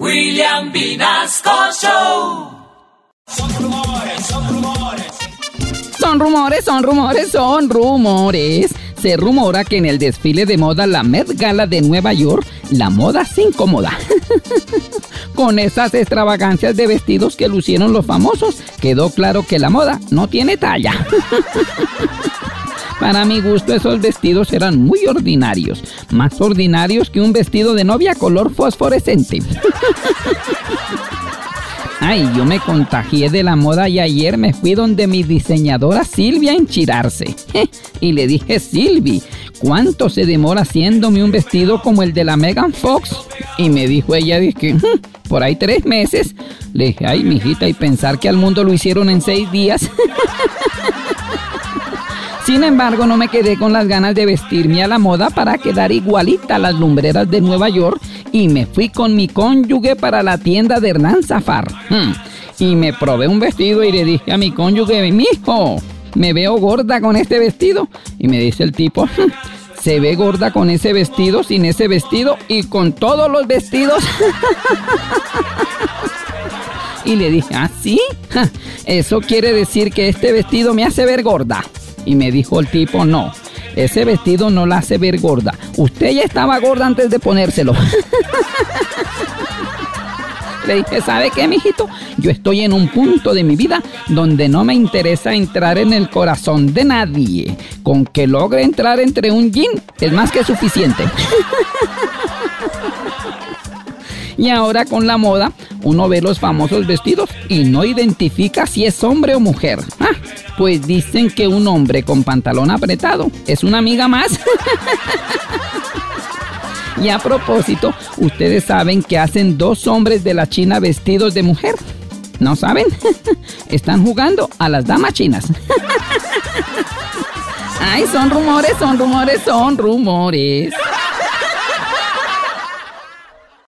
William Vinasco Show. Son rumores, son rumores. Son rumores, son rumores, son rumores. Se rumora que en el desfile de moda la Met Gala de Nueva York, la moda se incomoda. Con esas extravagancias de vestidos que lucieron los famosos, quedó claro que la moda no tiene talla. Para mi gusto esos vestidos eran muy ordinarios, más ordinarios que un vestido de novia color fosforescente. Ay, yo me contagié de la moda y ayer me fui donde mi diseñadora Silvia a enchirarse. Y le dije, Silvi, ¿cuánto se demora haciéndome un vestido como el de la Megan Fox? Y me dijo ella, dije, por ahí tres meses. Le dije, ay, mijita, y pensar que al mundo lo hicieron en seis días. Sin embargo, no me quedé con las ganas de vestirme a la moda para quedar igualita a las lumbreras de Nueva York y me fui con mi cónyuge para la tienda de Hernán Zafar. Hmm. Y me probé un vestido y le dije a mi cónyuge, mijo, me veo gorda con este vestido. Y me dice el tipo, hmm, se ve gorda con ese vestido, sin ese vestido y con todos los vestidos. y le dije, ¿ah, sí? Eso quiere decir que este vestido me hace ver gorda. Y me dijo el tipo, no, ese vestido no la hace ver gorda. Usted ya estaba gorda antes de ponérselo. Le dije, ¿sabe qué, mijito? Yo estoy en un punto de mi vida donde no me interesa entrar en el corazón de nadie. Con que logre entrar entre un jean es más que suficiente. y ahora con la moda, uno ve los famosos vestidos y no identifica si es hombre o mujer. Ah, pues dicen que un hombre con pantalón apretado es una amiga más. y a propósito, ustedes saben que hacen dos hombres de la China vestidos de mujer. ¿No saben? Están jugando a las damas chinas. Ay, son rumores, son rumores, son rumores.